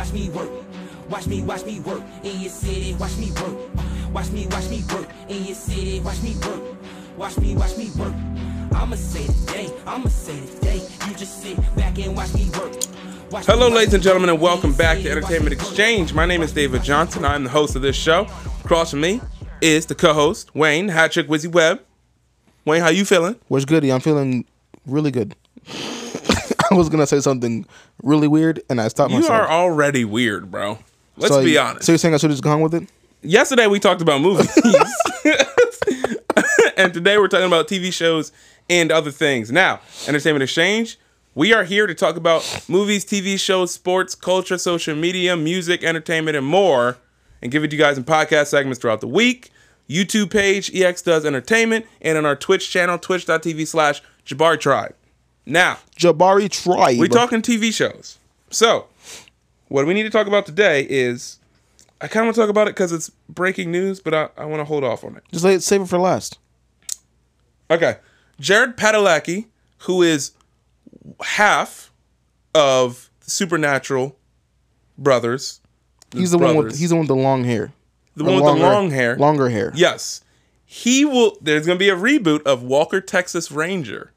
watch me work. Watch me, watch me work in your city. Watch me work. Watch me, watch me work in your city. Watch me work. Watch me, watch me work. I'ma say today. I'ma say today. You just sit back and watch me work. Watch Hello, watch ladies and gentlemen, and welcome back to. Entertainment Watch me work. Exchange. My name is David Johnson. I'm the host of this show. Across from me is the co-host Wayne Hatchick Wizzy Webb. Wayne, how you feeling? What's goody? I'm feeling really good. I was gonna say something really weird, and I stopped You myself. You are already weird, bro. Let's So be honest. So you're saying I should have just gone with it? Yesterday we talked about movies, and today we're talking about TV shows and other things. Now, Entertainment Exchange. We are here to talk about movies, TV shows, sports, culture, social media, music, entertainment, and more, and give it to you guys in podcast segments throughout the week. YouTube page, EX Does Entertainment, and on our Twitch channel, twitch.tv slash Jabari Tribe. Now, Jabari Troy. we're talking TV shows. So, what we need to talk about today is I kind of want to talk about it because it's breaking news, but I, I want to hold off on it. Just let save it for last. Okay. Jared Padalecki, who is half of Supernatural brothers. He's the one with he's the one with the long hair. the one with longer- the long hair. Longer hair. Yes. He will there's going to be a reboot of Walker Texas Ranger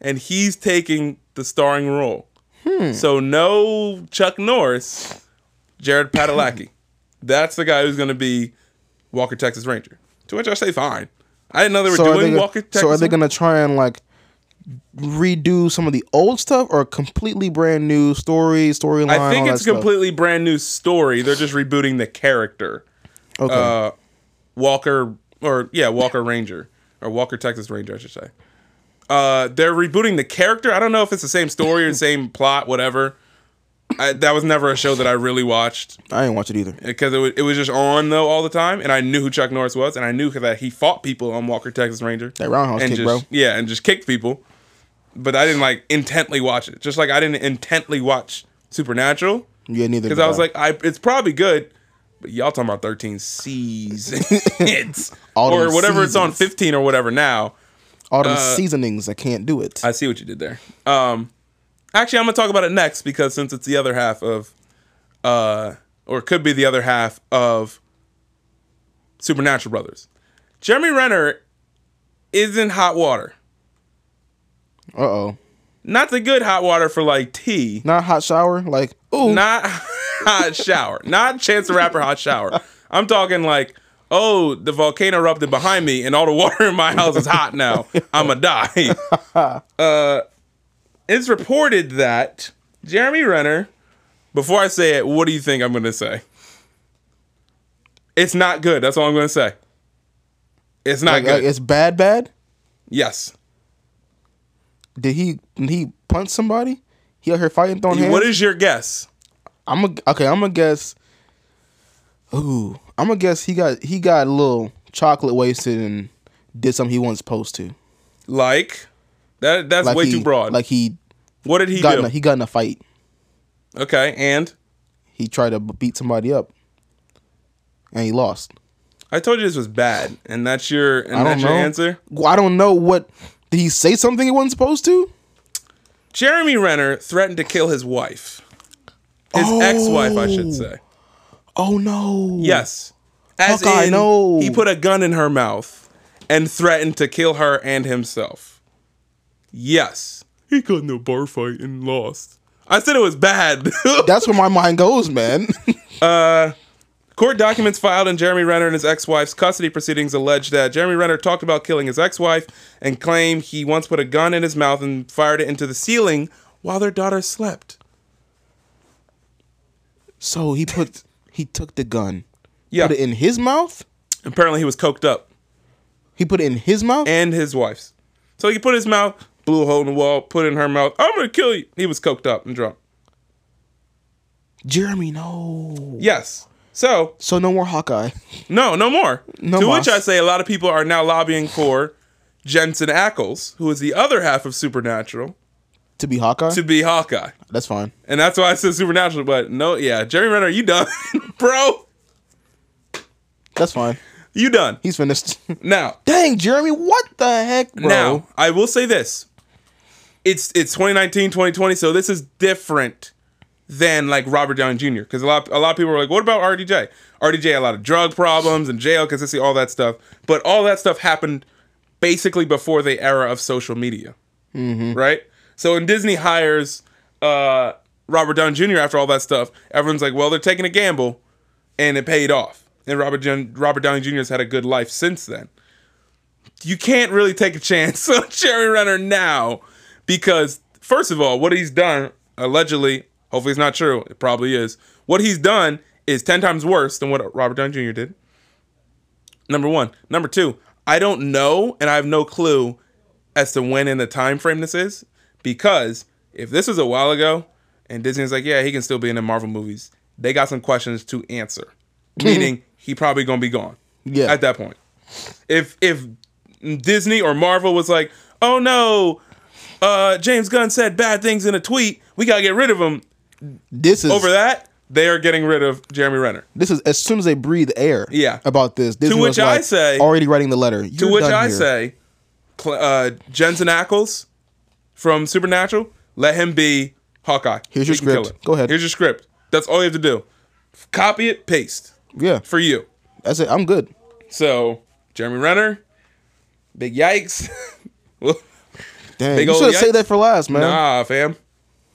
and he's taking the starring role. Hmm. So no Chuck Norris, Jared Padalecki. That's the guy who's going to be Walker Texas Ranger. To which I say fine. I didn't know they were So are, they, Walker Texas. So are they gonna try and like redo some of the old stuff or a completely brand new story, storyline? I think it's completely brand new story. They're just rebooting the character. Okay. Uh, Walker or yeah, Walker Ranger or Walker Texas Ranger, I should say. Uh, they're rebooting the character. I don't know if it's the same story or the same plot, whatever. I, that was never a show that I really watched I didn't watch it either. because it was, it was just on though all the time, and I knew who Chuck Norris was, and I knew that he fought people on Walker Texas Ranger. That roundhouse and kick, just, bro. Yeah, and just kicked people. But I didn't like intently watch it. Just like I didn't intently watch Supernatural Yeah, neither. because did I was like, I it's probably good, but y'all talking about thirteen seasons All or them whatever it's on seasons. fifteen or whatever now. All them uh, seasonings. I can't do it. I see what you did there. Um, actually, I'm gonna talk about it next because since it's the other half of, uh, or could be the other half of Supernatural Brothers. Jeremy Renner is in hot water. Uh oh. Not the good hot water for like tea. Not hot shower. Like ooh. Not hot shower. Not Chance the Rapper hot shower. I'm talking like, oh, the volcano erupted behind me and all the water in my house is hot now. I'ma die. uh, it's reported that Jeremy Renner. Before I say it, what do you think I'm gonna say? It's not good. That's all I'm gonna say. It's not like, good. like, it's bad. Bad. yes. Did he? Did he punch somebody? He out here fighting, throwing hands. What is your guess? I'm a, okay. I'm gonna guess. Ooh, I'm gonna guess he got he got a little chocolate wasted and did something he wasn't supposed to. Like that? That's Like way he, too broad. Like he what did he got do? in a, he got in a fight. okay, and He tried to beat somebody up, and he lost. I told you this was bad, and that's your and that's know. your answer. Well, I don't know what. Did he say something he wasn't supposed to? Jeremy Renner threatened to kill his wife, his Oh. ex-wife, I should oh. say. Oh no. Yes, as Hawkeye, in no. he put a gun in her mouth and threatened to kill her and himself. Yes, he got in a bar fight and lost. I said it was bad. That's where my mind goes, man. Uh, court documents filed in Jeremy Renner and his ex-wife's custody proceedings allege that Jeremy Renner talked about killing his ex-wife and claimed he once put a gun in his mouth and fired it into the ceiling while their daughter slept. so he put he took the gun, Yeah, put it in his mouth. apparently he was coked up He put it in his mouth. and his wife's. So he put his mouth, blew a hole in the wall, put it in her mouth. I'm gonna kill you. He was coked up and drunk. Jeremy, no. Yes. So So no more Hawkeye. no, no more. No to mas. which I say a lot of people are now lobbying for Jensen Ackles, who is the other half of Supernatural, To be Hawkeye? to be Hawkeye. That's fine. And that's why I said Supernatural. But no, yeah, Jeremy Renner, you done, bro? That's fine. You done He's finished. now? Dang, Jeremy, what the heck, bro? Now I will say this: it's it's 2019, 2020, so this is different than like Robert Downey Jr. Because a lot a lot of people were like, what about RDJ? RDJ had a lot of drug problems and jail because see all that stuff. But all that stuff happened basically before the era of social media, mm-hmm. right? So when Disney hires uh, Robert Downey Jr. after all that stuff, everyone's like, well, they're taking a gamble, and it paid off. And Robert Jen- Robert Downey Jr. has had a good life since then. You can't really take a chance on Jeremy Renner now because, first of all, what he's done allegedly, hopefully it's not true, it probably is. What he's done is ten times worse than what Robert Downey Jr. did. Number one. Number two, I don't know, and I have no clue as to when in the time frame this is, because if this was a while ago, and Disney's like, yeah, he can still be in the Marvel movies, they got some questions to answer. Meaning he probably gonna be gone. Yeah. At that point. If if Disney or Marvel was like, oh no, uh, James Gunn said bad things in a tweet, we gotta get rid of him. This is Over that, they are getting rid of Jeremy Renner. This is as soon as they breathe air. Yeah. About this, Disney which was I like, say- already writing the letter. To which I here. say, uh, Jensen Ackles from Supernatural, let him be Hawkeye. Here's He your script. Go ahead. Here's your script. That's all you have to do. Copy it, paste yeah, for you. that's it. I'm good. So Jeremy Renner, big yikes. Damn, Big you should have saved that for last, man. nah, fam.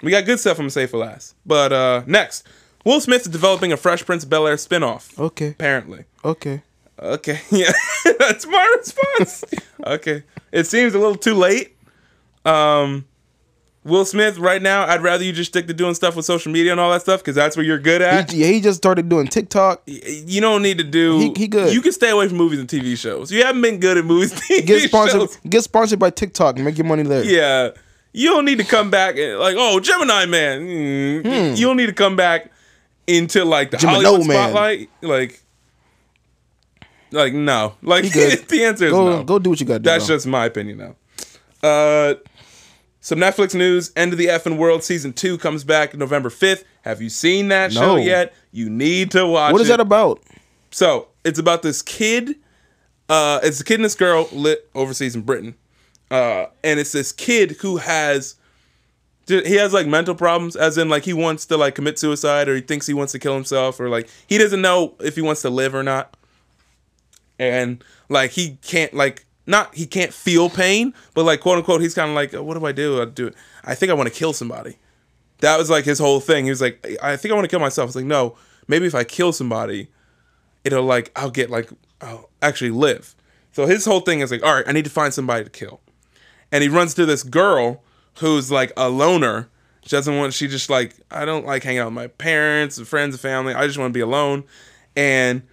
We got good stuff I'm gonna say for last. But uh next, Will Smith is developing a Fresh Prince of Bel Air spinoff. Okay, Apparently. okay. Okay, yeah, that's my response. okay, it seems a little too late. Um, Will Smith, right now, I'd rather you just stick to doing stuff with social media and all that stuff because that's what you're good at. He, yeah, he just started doing TikTok. you don't need to do. He- he good. You can stay away from movies and TV shows. You haven't been good at movies, TV Get sponsored. shows. Get sponsored by TikTok and make your money there. Yeah, you don't need to come back and like, oh, Gemini Man. Mm, You don't need to come back into like the Hmm. Gemini Hollywood Man. spotlight. Like, like no, like the answer is Go no. go do what you got to do. That's bro. just my opinion now. Uh, some Netflix news. End of the effing world season two comes back November fifth. Have you seen that show yet? You need to watch. what is it. that about? So it's about this kid. Uh, it's a kid and this girl lit overseas in Britain, uh, and it's this kid who has. He has like mental problems, as in like he wants to like commit suicide, or he thinks he wants to kill himself, or like he doesn't know if he wants to live or not. And like he can't like not he can't feel pain, but like quote unquote he's kind of like, oh, what do I do? I do. I think I want to kill somebody. That was like his whole thing. He was like, I think I want to kill myself. It's like no, maybe if I kill somebody, it'll like I'll get like I'll actually live. So his whole thing is like, all right, I need to find somebody to kill. And he runs to this girl who's like a loner. She doesn't want she just like, I don't like hanging out with my parents, and friends, and family. I just want to be alone. And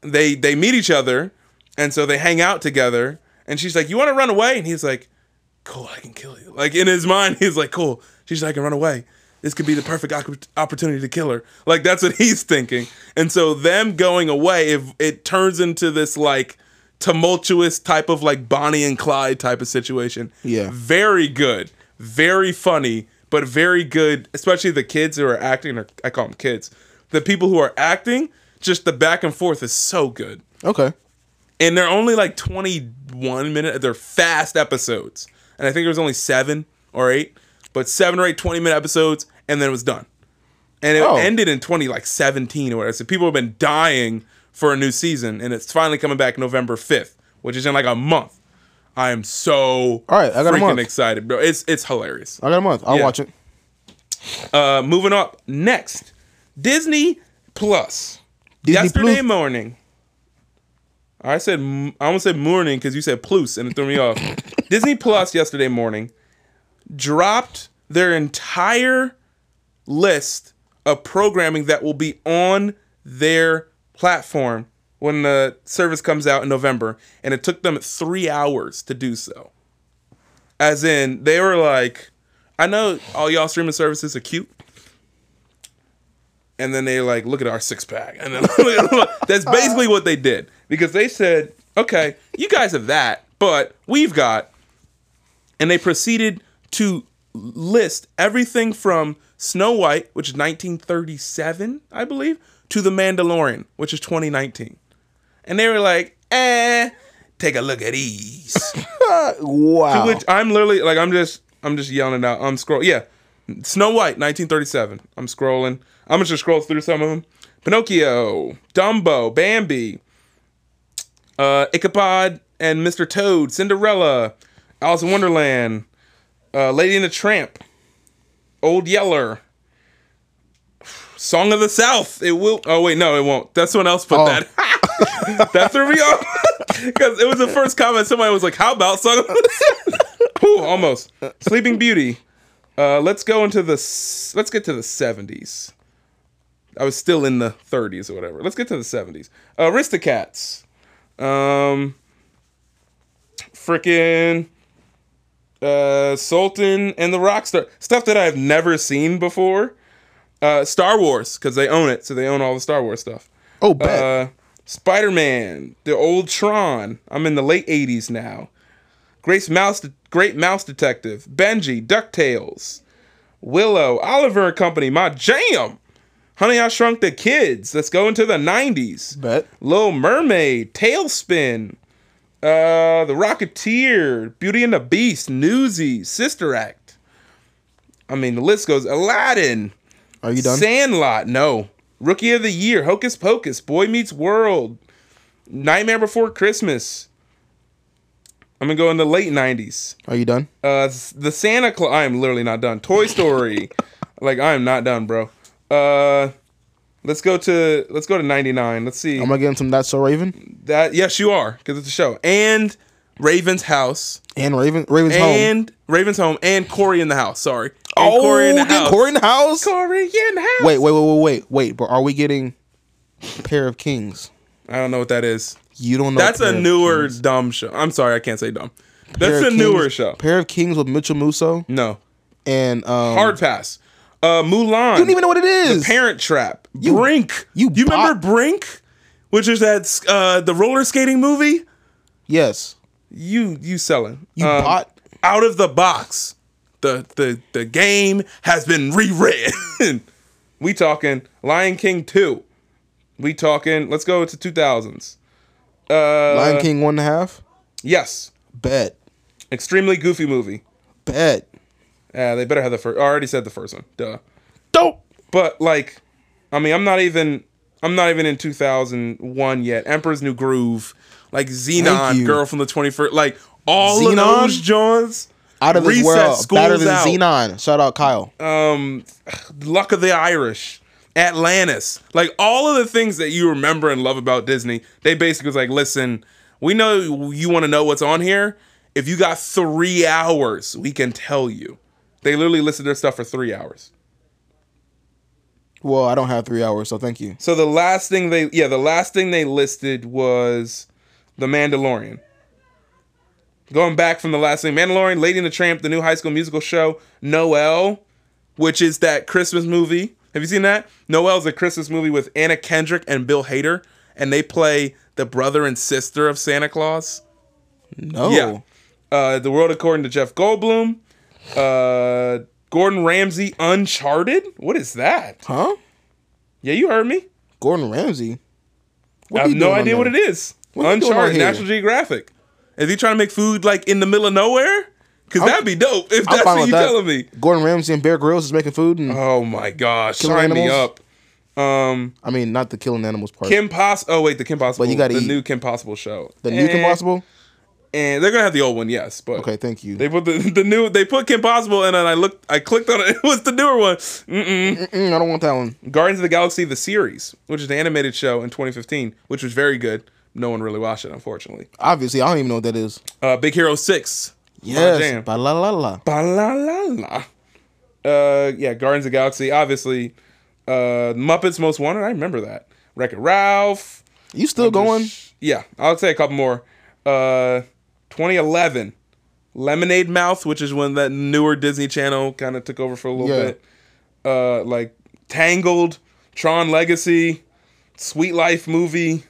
they they meet each other and so they hang out together and she's like, You wanna run away? And he's like, Cool, I can kill you. Like in his mind, he's like, Cool. She's like, I can run away. This could be the perfect opportunity to kill her. Like that's what he's thinking. And so them going away, if it turns into this like tumultuous type of like Bonnie and Clyde type of situation. Yeah. Very good. Very funny, but very good, especially the kids who are acting, or I call them kids. The people who are acting, just the back and forth is so good Okay. And they're only like 21 minute they're fast episodes and i think there was only seven or eight but seven or eight 20 minute episodes and then it was done and it Oh. ended in 20 like 17 or whatever so people have been dying for a new season and it's finally coming back november 5th which is in like a month i am so All right, I got a month. excited bro it's it's hilarious I got a month. I'll Yeah. watch it. uh moving up next disney plus Disney yesterday Plus. morning. I said I almost said morning because you said plus and it threw me off. Disney Plus yesterday morning dropped their entire list of programming that will be on their platform when the service comes out in November, and it took them three hours to do so. As in, they were like, "I know all y'all streaming services are cute." And then they like look at our six pack, and then that's basically what they did because they said, "Okay, you guys have that, but we've got," and they proceeded to list everything from Snow White, which is 1937, I believe, to The Mandalorian, which is 2019, and they were like, "Eh, take a look at these." wow. To Which I'm literally like I'm just I'm just yelling it out. I'm scroll yeah. Snow White, 1937. I'm scrolling. I'm gonna just scroll through some of them. Pinocchio, Dumbo, Bambi, uh, Ichabod and Mr. Toad, Cinderella, Alice in Wonderland, uh, Lady and the Tramp, Old Yeller, Song of the South. It will. Oh wait, no, it won't. That's someone else put Oh. that. that threw me off because it was the first comment. Somebody was like, "How about Song of the South?" Ooh, almost. Sleeping Beauty. Uh, let's go into the. Let's get to the seventies. I was still in the 30s or whatever. Let's get to the 70s. Uh, Aristocats. Um, freaking uh, Sultan and the Rockstar. Stuff that I've never seen before. Uh, Star Wars, because they own it, so they own all the Star Wars stuff. Oh, bet. Uh, Spider Man, the old Tron. I'm in the late 80s now. Grace Mouse, Great Mouse Detective, Benji, DuckTales, Willow, Oliver and Company, my jam. Honey, I Shrunk the Kids. Let's go into the 90s. bet. Little Mermaid, TaleSpin, uh, The Rocketeer, Beauty and the Beast, Newsies, Sister Act. I mean, the list goes. Aladdin, Are you done? Sandlot, no. Rookie of the Year, Hocus Pocus, Boy Meets World, Nightmare Before Christmas. I'm gonna go in the late '90s. Are you done? Uh, the Santa Claus. I am literally not done. Toy Story. like I am not done, bro. Uh, let's go to let's go to '99. Let's see I'm gonna get him some That's So Raven that. Yes, you are because it's a show. And Raven's House. and Raven. Raven's home. And Raven's Home. And Cory in the House. Sorry. And Oh, Cory in the House. Cory in the house. Cory in the House. Wait, wait, wait, wait, wait, wait. But are we getting a Pair of Kings? I don't know what that is. You don't know. That's a newer Kings. dumb show. I'm sorry, I can't say dumb. That's a newer show. Pair of Kings with Mitchell Musso No. and um, Hard pass. Uh Mulan. You don't even know what it is. Parent Trap. You- Brink. you you remember Brink? Which is that uh the roller skating movie? Yes, You you selling. you Um, bought. out of the box. The the the game has been rewritten. we talking Lion King 2. We talking let's go to 2000s. Uh Lion King one and a half. Yes. Bet, Extremely goofy movie. bet. Yeah, they better have the first. I already said the first one. Duh. Dope. But like, I mean, I'm not even. I'm not even in 2001 yet. Emperor's New Groove, like Zenon. Girl from the 21st, like all Zenon? of those Johns. Out of this Reset world, School's better than out. Zenon. Shout out Kyle. Um, Luck of the Irish, Atlantis, like all of the things that you remember and love about Disney. They basically was like, listen, we know you want to know what's on here. If you got three hours, we can tell you. They literally listed their stuff for three hours. well, I don't have three hours, so thank you. So the last thing they yeah, the last thing they listed was The Mandalorian. Going back from the last thing, Mandalorian, Lady and the Tramp, the new high school musical show, Noel, which is that Christmas movie. Have you seen that? Noel's a Christmas movie with Anna Kendrick and Bill Hader, and they play the brother and sister of Santa Claus. No. Yeah. Uh, the World According to Jeff Goldblum. Uh, Gordon Ramsay, Uncharted. What is that? Huh? Yeah, you heard me. Gordon Ramsay. I have no idea what it is. What are you doing Uncharted. National Geographic. Is he trying to make food like in the middle of nowhere? Because that'd be dope if I'm that's what with you that. telling me. Gordon Ramsay and Bear Grylls is making food, and Oh my gosh, sign me up. Um, I mean, not the killing animals part. Kim Poss. Oh wait, the Kim Possible. But you gotta the eat. new Kim Possible show. the new Kim Eh, Possible. And they're gonna have the old one, yes. But Okay, thank you. They put the the new. They put Kim Possible, and then I looked. I clicked on it. It was the newer one. Mm-mm. Mm, I don't want that one. Guardians of the Galaxy the series, which is the animated show in 2015, which was very good. No one really watched it, unfortunately. Obviously, I don't even know what that is. Uh, Big Hero Six. Yes. Ba la la la. Ba la la la. Uh, yeah, Guardians of Galaxy. Obviously, uh, Muppets Most Wanted. I remember that. Wreck It Ralph. You still going? Yeah, I'll say a couple more. Uh, 2011, Lemonade Mouth, which is when that newer Disney Channel kind of took over for a little Yeah. bit. Uh, like Tangled, Tron Legacy, Sweet Life movie,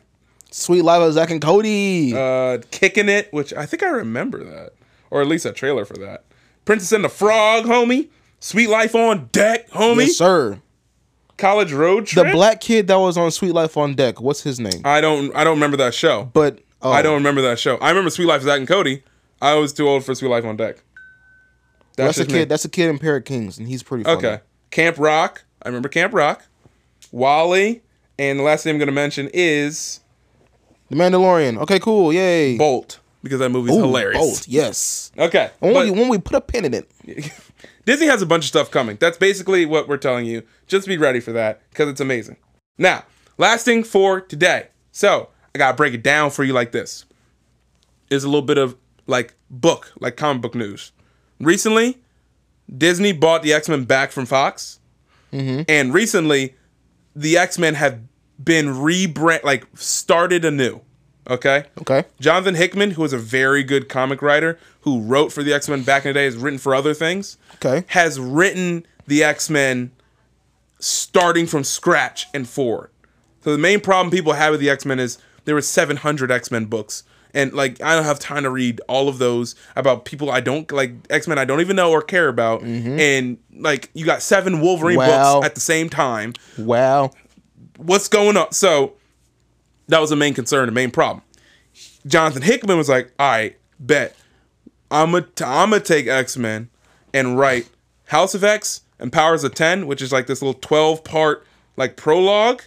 Sweet Life of Zack and Cody. uh, Kicking It, which I think I remember that, or at least a trailer for that. Princess and the Frog, homie. Sweet Life on Deck, homie. yes, sir. College Road Trip. The black kid that was on Sweet Life on Deck. What's his name? I don't. I don't remember that show. But oh, I don't remember that show. I remember Sweet Life of Zack and Cody. I was too old for Sweet Life on Deck. That's, a just me. kid. That's a kid in Pair of Kings, and he's pretty funny. Okay. Camp Rock. I remember Camp Rock. WALL-E. And the last thing I'm going to mention is The Mandalorian. Okay, cool. Yay. Bolt because that movie's Ooh, hilarious. Bolt. Yes. Okay. When, but we, when we put a pin in it. Disney has a bunch of stuff coming. That's basically what we're telling you. Just be ready for that because it's amazing. Now, last thing for today. So I got to break it down for you like this. Is a little bit of like book, like comic book news. Recently, Disney bought the X Men back from Fox, mm-hmm. and recently, the X Men have been rebrand, like started anew. Okay. Okay. Jonathan Hickman, who is a very good comic writer, who wrote for the X Men back in the day, has written for other things. Okay. Has written the X Men starting from scratch and forward. So the main problem people have with the X Men is there were 700 X Men books, and like I don't have time to read all of those about people I don't like X Men I don't even know or care about, mm-hmm. and like you got seven Wolverine Wow. books at the same time Wow. what's going on? So that was the main concern, the main problem. Jonathan Hickman was like, all right, bet. I'm going to I'm gonna take X Men and write House of X and Powers of 10, which is like this little 12 part like prologue.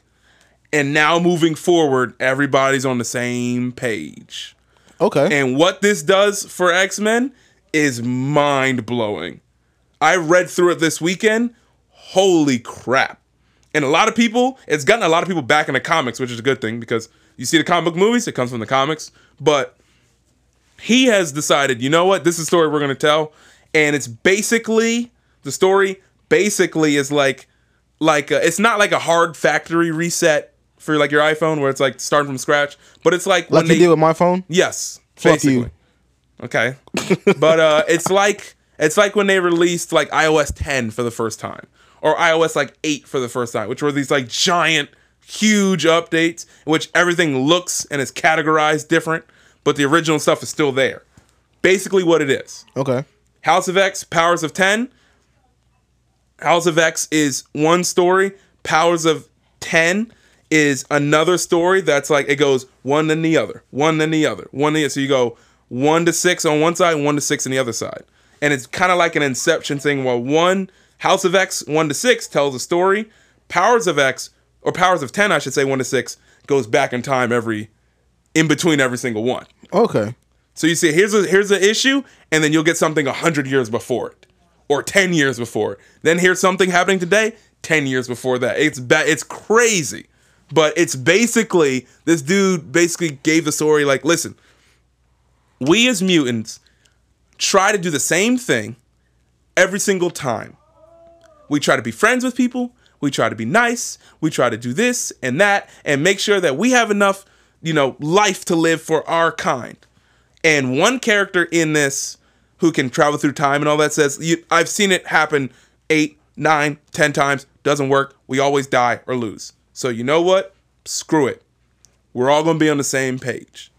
And now moving forward, everybody's on the same page. Okay. And what this does for X Men is mind blowing. I read through it this weekend. Holy crap. And a lot of people, it's gotten a lot of people back in the comics, which is a good thing because you see the comic book movies, it comes from the comics. But he has decided, you know what, this is the story we're going to tell. And it's basically, the story basically is like, like a, it's not like a hard factory reset for like your iPhone where it's like starting from scratch, but it's like like when you they, did with my phone. Yes, Fuck basically. you. Okay, but uh, it's like it's like when they released like iOS 10 for the first time, or iOS like 8 for the first time, which were these like giant, huge updates in which everything looks and is categorized different, but the original stuff is still there. Basically, what it is. Okay. House of X, Powers of 10. House of X is one story. Powers of 10 is another story that's like it goes one then the other, one then the other, one then the other. So you go one to six on one side, one to six on the other side. And it's kind of like an inception thing where one House of X, one to six, tells a story. Powers of X, or Powers of 10, I should say, one to six, goes back in time every in between every single one. Okay. So you see, here's a here's the issue, and then you'll get something hundred years before it, or ten years before. it. Then here's something happening today, ten years before that. It's ba- it's crazy, but it's basically this dude basically gave the story like, listen, we as mutants try to do the same thing every single time. We try to be friends with people. We try to be nice. We try to do this and that and make sure that we have enough, you know, life to live for our kind. And one character in this who can travel through time and all that says, I've seen it happen eight, nine, ten times. Doesn't work. We always die or lose. So you know what? Screw it. We're all gonna be on the same page.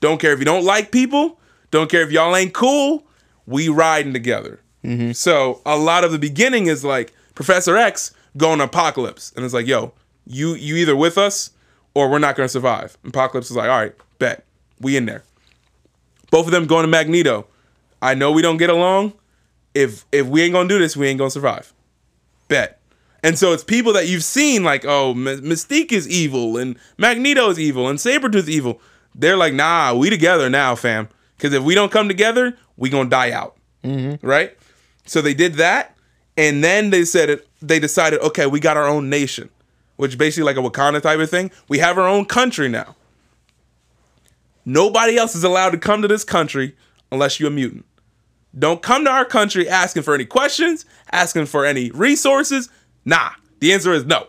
Don't care if you don't like people. Don't care if y'all ain't cool. We riding together. Mm-hmm. So a lot of the beginning is like Professor X going to Apocalypse, and it's like, yo, you you either with us or we're not gonna survive. And Apocalypse is like, all right, bet we in there. Both of them going to Magneto. I know we don't get along. If if we ain't gonna do this, we ain't gonna survive. Bet. And so it's people that you've seen like, oh, M- Mystique is evil and Magneto is evil and Sabretooth is evil. They're like, nah, we together now, fam. Because if we don't come together, we gonna die out. Mm-hmm. Right? So they did that, and then they said it. They decided, okay, we got our own nation, which basically like a Wakanda type of thing. We have our own country now. Nobody else is allowed to come to this country unless you're a mutant. Don't come to our country asking for any questions, asking for any resources. Nah, the answer is no.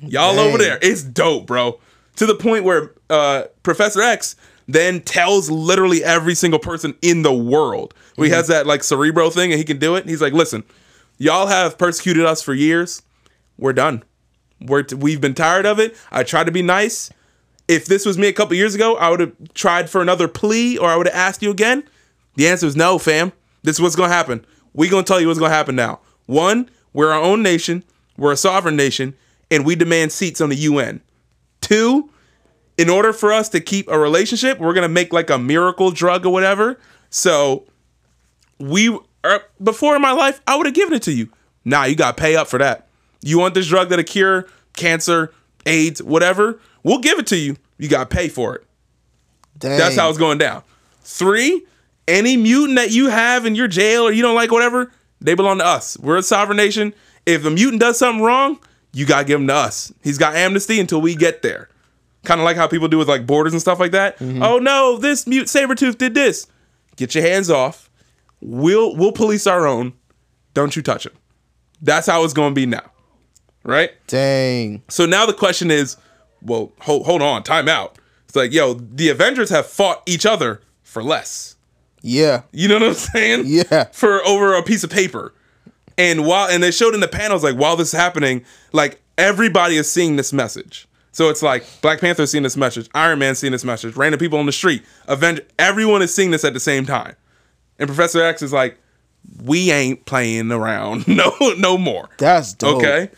Y'all Dang. over there, it's dope, bro. To the point where uh, Professor X then tells literally every single person in the world. He mm-hmm. has that like cerebro thing and he can do it. He's like, listen, y'all have persecuted us for years. We're done. We're t- we've been tired of it. I tried to be nice. If this was me a couple years ago, I would have tried for another plea or I would have asked you again. The answer is no, fam. This is what's gonna happen. we gonna tell you what's gonna happen now. One, we're our own nation, we're a sovereign nation, and we demand seats on the UN. Two, in order for us to keep a relationship, we're gonna make like a miracle drug or whatever. So we er, before in my life, I would have given it to you. Nah, you got to pay up for that. You want this drug that'll cure cancer, AIDS, whatever? We'll give it to you. You got to pay for it. Dang. That's how it's going down. Three, any mutant that you have in your jail or you don't like, whatever, they belong to us. We're a sovereign nation. If a mutant does something wrong, you got to give him to us. He's got amnesty until we get there. Kind of like how people do with like borders and stuff like that. Mm-hmm. Oh no, this mute Sabretooth did this. Get your hands off. We'll we'll police our own. Don't you touch him. That's how it's going to be now. Right? Dang. So now the question is, well, hold, hold on, time out. It's like, yo, the Avengers have fought each other for less. Yeah. You know what I'm saying? Yeah. For over a piece of paper. And while and they showed in the panels, like while this is happening, like everybody is seeing this message. So it's like Black Panther seeing this message, Iron Man seeing this message, random people on the street, Avenger, everyone is seeing this at the same time. And Professor X is like, we ain't playing around no no more. That's dope. Okay.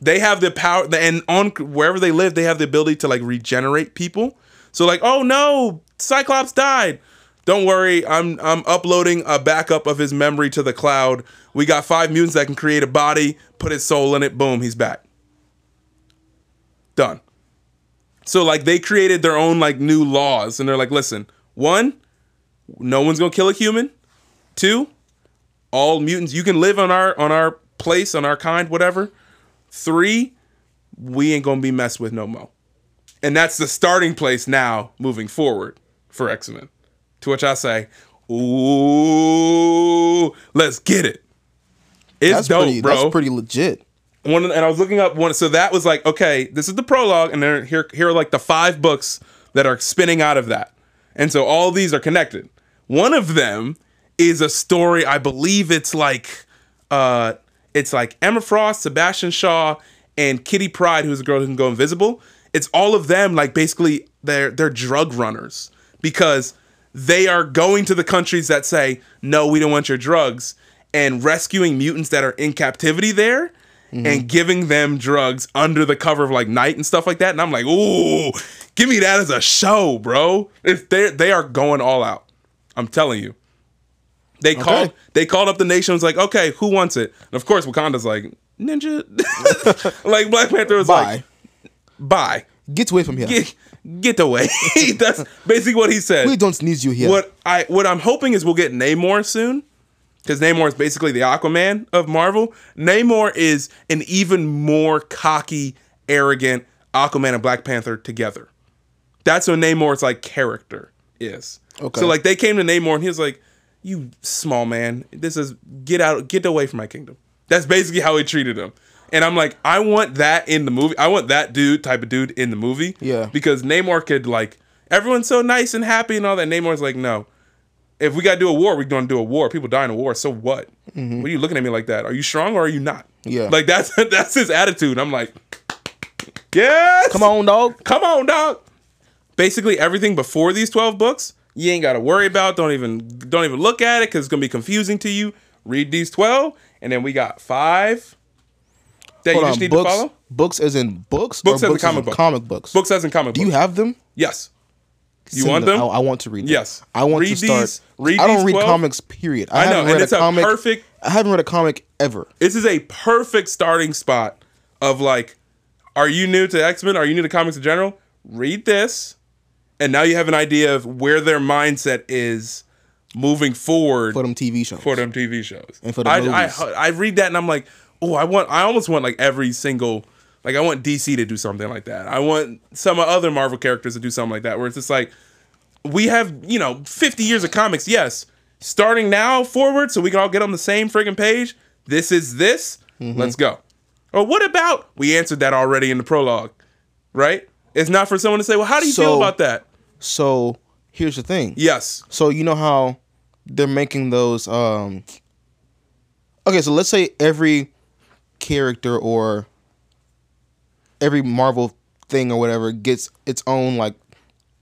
They have the power, and on wherever they live, they have the ability to like regenerate people. So like, oh no, Cyclops died. Don't worry, I'm I'm uploading a backup of his memory to the cloud. We got five mutants that can create a body, put his soul in it. Boom, he's back. Done. So like they created their own like new laws, and they're like, listen, one, no one's gonna kill a human. Two, all mutants you can live on our on our place on our kind whatever three we ain't gonna be messed with no more and that's the starting place now moving forward for x-men to which i say ooh let's get it it's That's dope pretty. bro That's pretty legit. One and I was looking up one so that was like okay this is the prologue and then here here are like the five books that are spinning out of that. And so all these are connected. One of them is a story I believe it's like uh it's like Emma Frost Sebastian Shaw and Kitty Pryde who's a girl who can go invisible. It's all of them like basically they're they're drug runners because they are going to the countries that say no we don't want your drugs and rescuing mutants that are in captivity there Mm-hmm. and giving them drugs under the cover of like night and stuff like that. And i'm like ooh give me that as a show bro. It's they they are going all out. I'm telling you. They called they called up the nation was like okay who wants it? And of course wakanda's like ninja. Like black panther was Bye. like bye. Get away from here. get get away. That's basically what he said. We don't need you here. what I what I'm hoping is we'll get Namor soon, because Namor is basically the Aquaman of Marvel. Namor is an even more cocky, arrogant Aquaman and Black Panther together. That's what Namor's like character is. Okay. So like they came to Namor and he was like, "You small man, this is get out, get away from my kingdom." That's basically how he treated him. And I'm like, I want that in the movie. I want that dude type of dude in the movie. Yeah. Because Namor could like everyone's so nice and happy and all that. Namor's like, no. If we gotta do a war, we're gonna do a war. People die in a war. So what? What are you looking at me like that? Are you strong or are you not? Mm-hmm. Yeah. Like that's that's his attitude. I'm like, yes. Come on, dog. Come on, dog. Basically, everything before these 12 books, you ain't got to worry about. Don't even don't even look at it because it's gonna be confusing to you. Read these 12, and then we got five that Hold you on. just need books, to follow. books as in books. Books or as in books comic book. Comic books. Books as in comic Do books. you have them? Yes. You want them? I, I want to read them. Yes. I want Read to start. these- read I don't read 12. comics. Period. I, I know, and it's a a comic. perfect- I haven't read a comic ever. This is a perfect starting spot of like, are you new to X Men? Are you new to comics in general? Read this, and now you have an idea of where their mindset is moving forward for them TV shows. for them TV shows. And for the I, movies. I I read that and I'm like, oh, I want I almost want like every single like I want DC to do something like that. I want some other Marvel characters to do something like that where it's just like we have, you know, 50 years of comics, yes. Starting now forward so we can all get on the same friggin' page. This is this. Mm-hmm. Let's go. Or what about we answered that already in the prologue, right? It's not for someone to say, well, how do you feel about that? So here's the thing. Yes. So you know how they're making those um Okay, so let's say every character or every Marvel thing or whatever gets its own like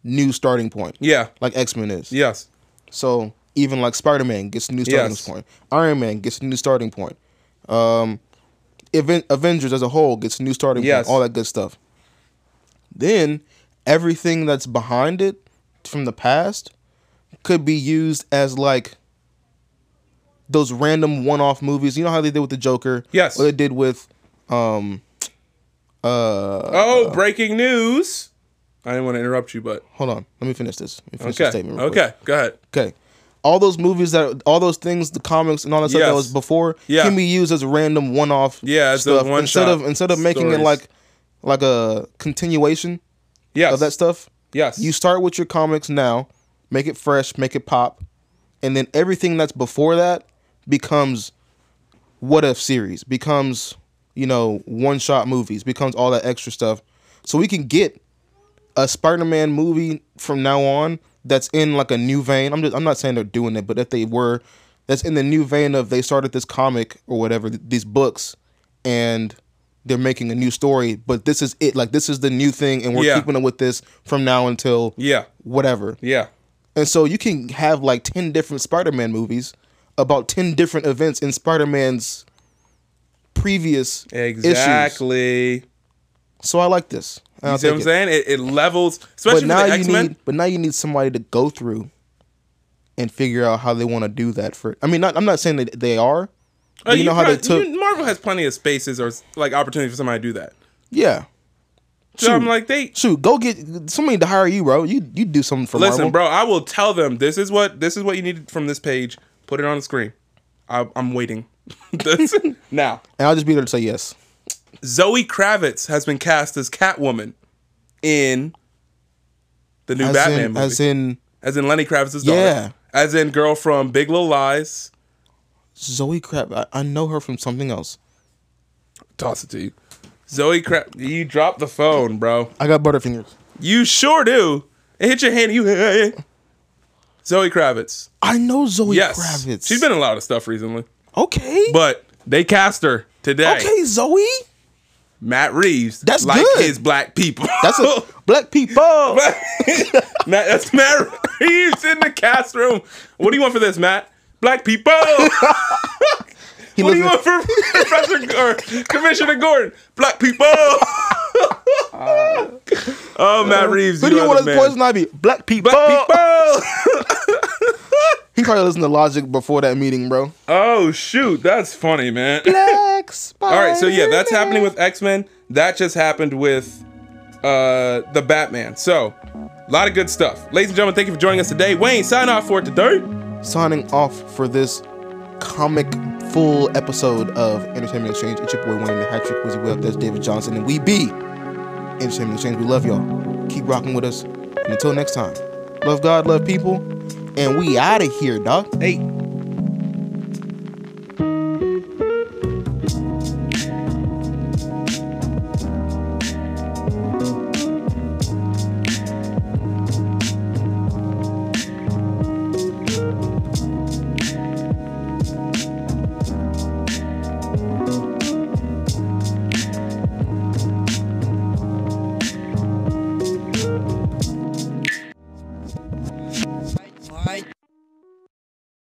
new starting point. Yeah. Like X-Men is. Yes. So even like Spider-Man gets a new starting Yes. point. Iron Man gets a new starting point. Um Aven- Avengers as a whole gets a new starting Yes. point, all that good stuff. Then everything that's behind it from the past could be used as like those random one-off movies. You know how they did with the Joker. Yes. What they did with, um, uh, Oh, breaking news. I didn't want to interrupt you, but hold on. Let me finish this. Let me finish this okay. statement. real quick. Okay, go ahead. Okay. All those movies that, all those things, the comics and all that stuff that was before, Yeah. can be used as random one-off. Yeah, stuff one-shot instead of instead of making it like, like a continuation Yes. of that stuff. Yes. You start with your comics now, make it fresh, make it pop, and then everything that's before that becomes what if series, becomes you know one shot movies, becomes all that extra stuff. So we can get a Spider-Man movie from now on that's in like a new vein. I'm just I'm not saying they're doing it, but if they were, that's in the new vein of they started this comic or whatever, th- these books, and they're making a new story. But this is it. Like this is the new thing, and we're Yeah. keeping it with this from now until yeah. whatever. Yeah. And so you can have like 10 different Spider-Man movies about 10 different events in Spider-Man's previous issues. Exactly. So I like this. And You see what I'm it. saying? It, it levels, especially But now you X Men. need but now you need somebody to go through and figure out how they want to do that for I mean not, I'm not saying that they are. But oh, you know how they took Marvel has plenty of spaces or like opportunities for somebody to do that. Yeah. So I'm like, they Shoot, go get somebody to hire you, bro. You you do something for listen, Marvel. bro. I will tell them this is what this is what you need from this page. Put it on the screen. I, I'm waiting. Now, And I'll just be there to say yes. Zoe Kravitz has been cast as Catwoman in the new As Batman in, movie. as in as in Lenny Kravitz's daughter. Yeah. As in girl from Big Little Lies. Zoe Kravitz. I, I know her from something else. Toss it to you. Zoe Kravitz. You dropped the phone, bro. I got Butterfingers. You sure do. It hit your hand. You. Zoe Kravitz. I know Zoe Yes. Kravitz. She's been in a lot of stuff recently. Okay. But they cast her today. okay, Zoe. Matt Reeves. That's like good. his black people. That's a black people. Matt, that's Matt Reeves in the cast room. What do you want for this, Matt? Black people. He what do you want for Professor or Commissioner Gordon? Black people. oh, Matt Reeves. Who do you want as poison ivy? Black people. Black people. He probably listened to Logic before that meeting, bro. oh shoot, that's funny, man. Black Spider. All right, so yeah, that's happening with X Men. That just happened with uh the Batman. So, a lot of good stuff. Ladies and gentlemen, thank you for joining us today. Wayne, sign off for today. Signing off for this comic full episode of Entertainment Exchange. It's your boy Wayne the Hat Trick Wizzy Web. That's David Johnson, and we be Entertainment Exchange. We love y'all. Keep rocking with us. And until next time, love God, love people, and we out of here, dog. Hey.